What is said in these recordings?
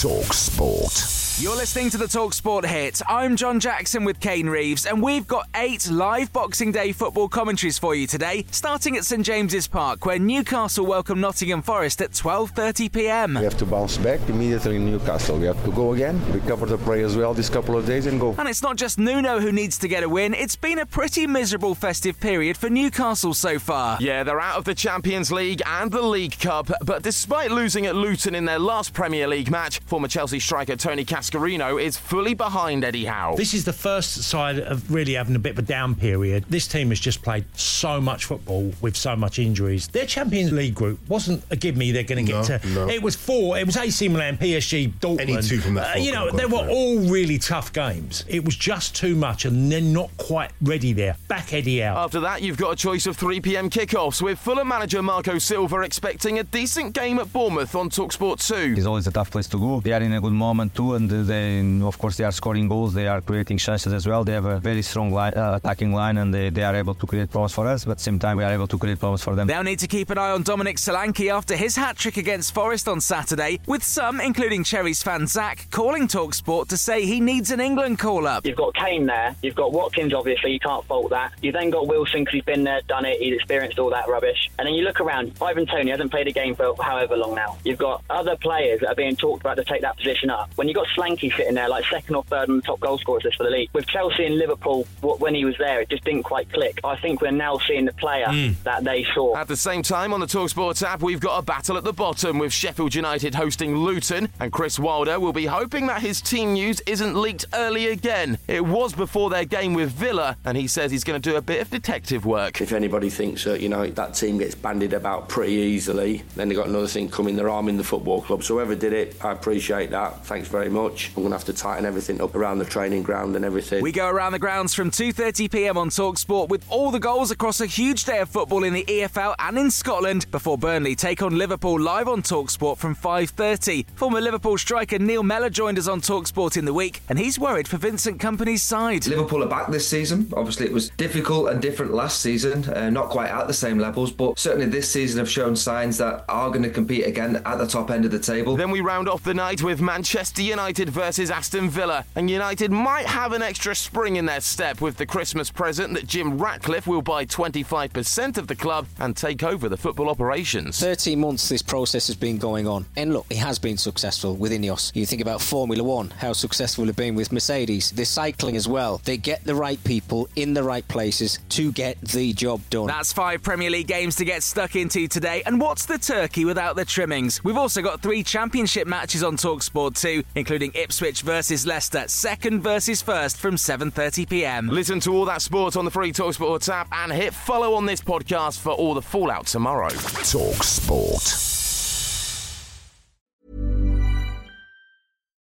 Talk Sport. You're listening to the Talksport hit. I'm John Jackson with Kane Reeves, and we've got eight live Boxing Day football commentaries for you today, starting at St James's Park, where Newcastle welcome Nottingham Forest at 12:30 p.m. We have to bounce back immediately in Newcastle. We have to go again, recover the play as well this couple of days, and go. And it's not just Nuno who needs to get a win. It's been a pretty miserable festive period for Newcastle so far. Yeah, they're out of the Champions League and the League Cup, but despite losing at Luton in their last Premier League match, former Chelsea striker Tony Cas Mascarino is fully behind Eddie Howe. This is the first side of really having a bit of a down period. This team has just played so much football with so much injuries. Their Champions League group wasn't a give me they're going to get No, to. no. It was four. It was AC Milan, PSG, Dortmund. Any two from that Uh, you know, could they were gone all really tough games. It was just too much, and they're not quite ready there. Back Eddie out. After that, you've got a choice of 3 pm kickoffs, with Fulham manager Marco Silva expecting a decent game at Bournemouth on Talksport 2. It's always a tough place to go. They are in a good moment too, and they, of course, they are scoring goals. They are creating chances as well. They have a very strong line, uh, attacking line, and they, they are able to create problems for us. But at the same time, we are able to create problems for them. They'll need to keep an eye on Dominic Solanke after his hat trick against Forest on Saturday, with some, including Cherries fan Zach, calling Talksport to say he needs an England call up. You've got Kane there. You've got Watkins, obviously. You can't fault that. You've then got Wilson because he's been there, done it. He's experienced all that rubbish. And then you look around. Ivan Toney hasn't played a game for however long now. You've got other players that are being talked about to take that position up. When you've got Solanke sitting there, like second or third on the top goal scorers list for the league, with Chelsea and Liverpool, when he was there, it just didn't quite click. I think we're now seeing the player hmm. that they saw. At the same time, on the Talksport app, we've got a battle at the bottom with Sheffield United hosting Luton, and Chris Wilder will be hoping that his team news isn't leaked early again. It was before their game with Villa, and he says he's going to do a bit of detective work. If anybody thinks that you know that team gets bandied about pretty easily, then they've got another thing coming. Their arm in the football club. So whoever did it, I appreciate that. Thanks very much. I'm going to have to tighten everything up around the training ground and everything. We go around the grounds from 2:30 p.m. on Talksport with all the goals across a huge day of football in the EFL and in Scotland before Burnley take on Liverpool live on Talksport from 5:30. Former Liverpool striker Neil Mellor joined us on Talksport in the week, and he's worried for Vincent Kompany's side. Liverpool are back this season. Obviously, it was difficult and different last season, uh, not quite at the same levels, but certainly this season have shown signs that are going to compete again at the top end of the table. Then we round off the night with Manchester United versus Aston Villa, and United might have an extra spring in their step with the Christmas present that Jim Ratcliffe will buy 25% of the club and take over the football operations. 13 months this process has been going on. And look, it has been successful with Ineos. You think about Formula One, how successful it's been with Mercedes. The cycling as well. They get the right people in the right places to get the job done. That's five Premier League games to get stuck into today. And what's the turkey without the trimmings? We've also got three championship matches on Talksport too, including Ipswich versus Leicester, second versus first from 7:30 p.m. Listen to all that sport on the free Talksport app and hit follow on this podcast for all the fallout tomorrow. Talk Sport.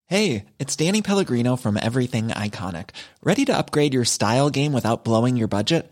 Hey, it's Danny Pellegrino from Everything Iconic. Ready to upgrade your style game without blowing your budget?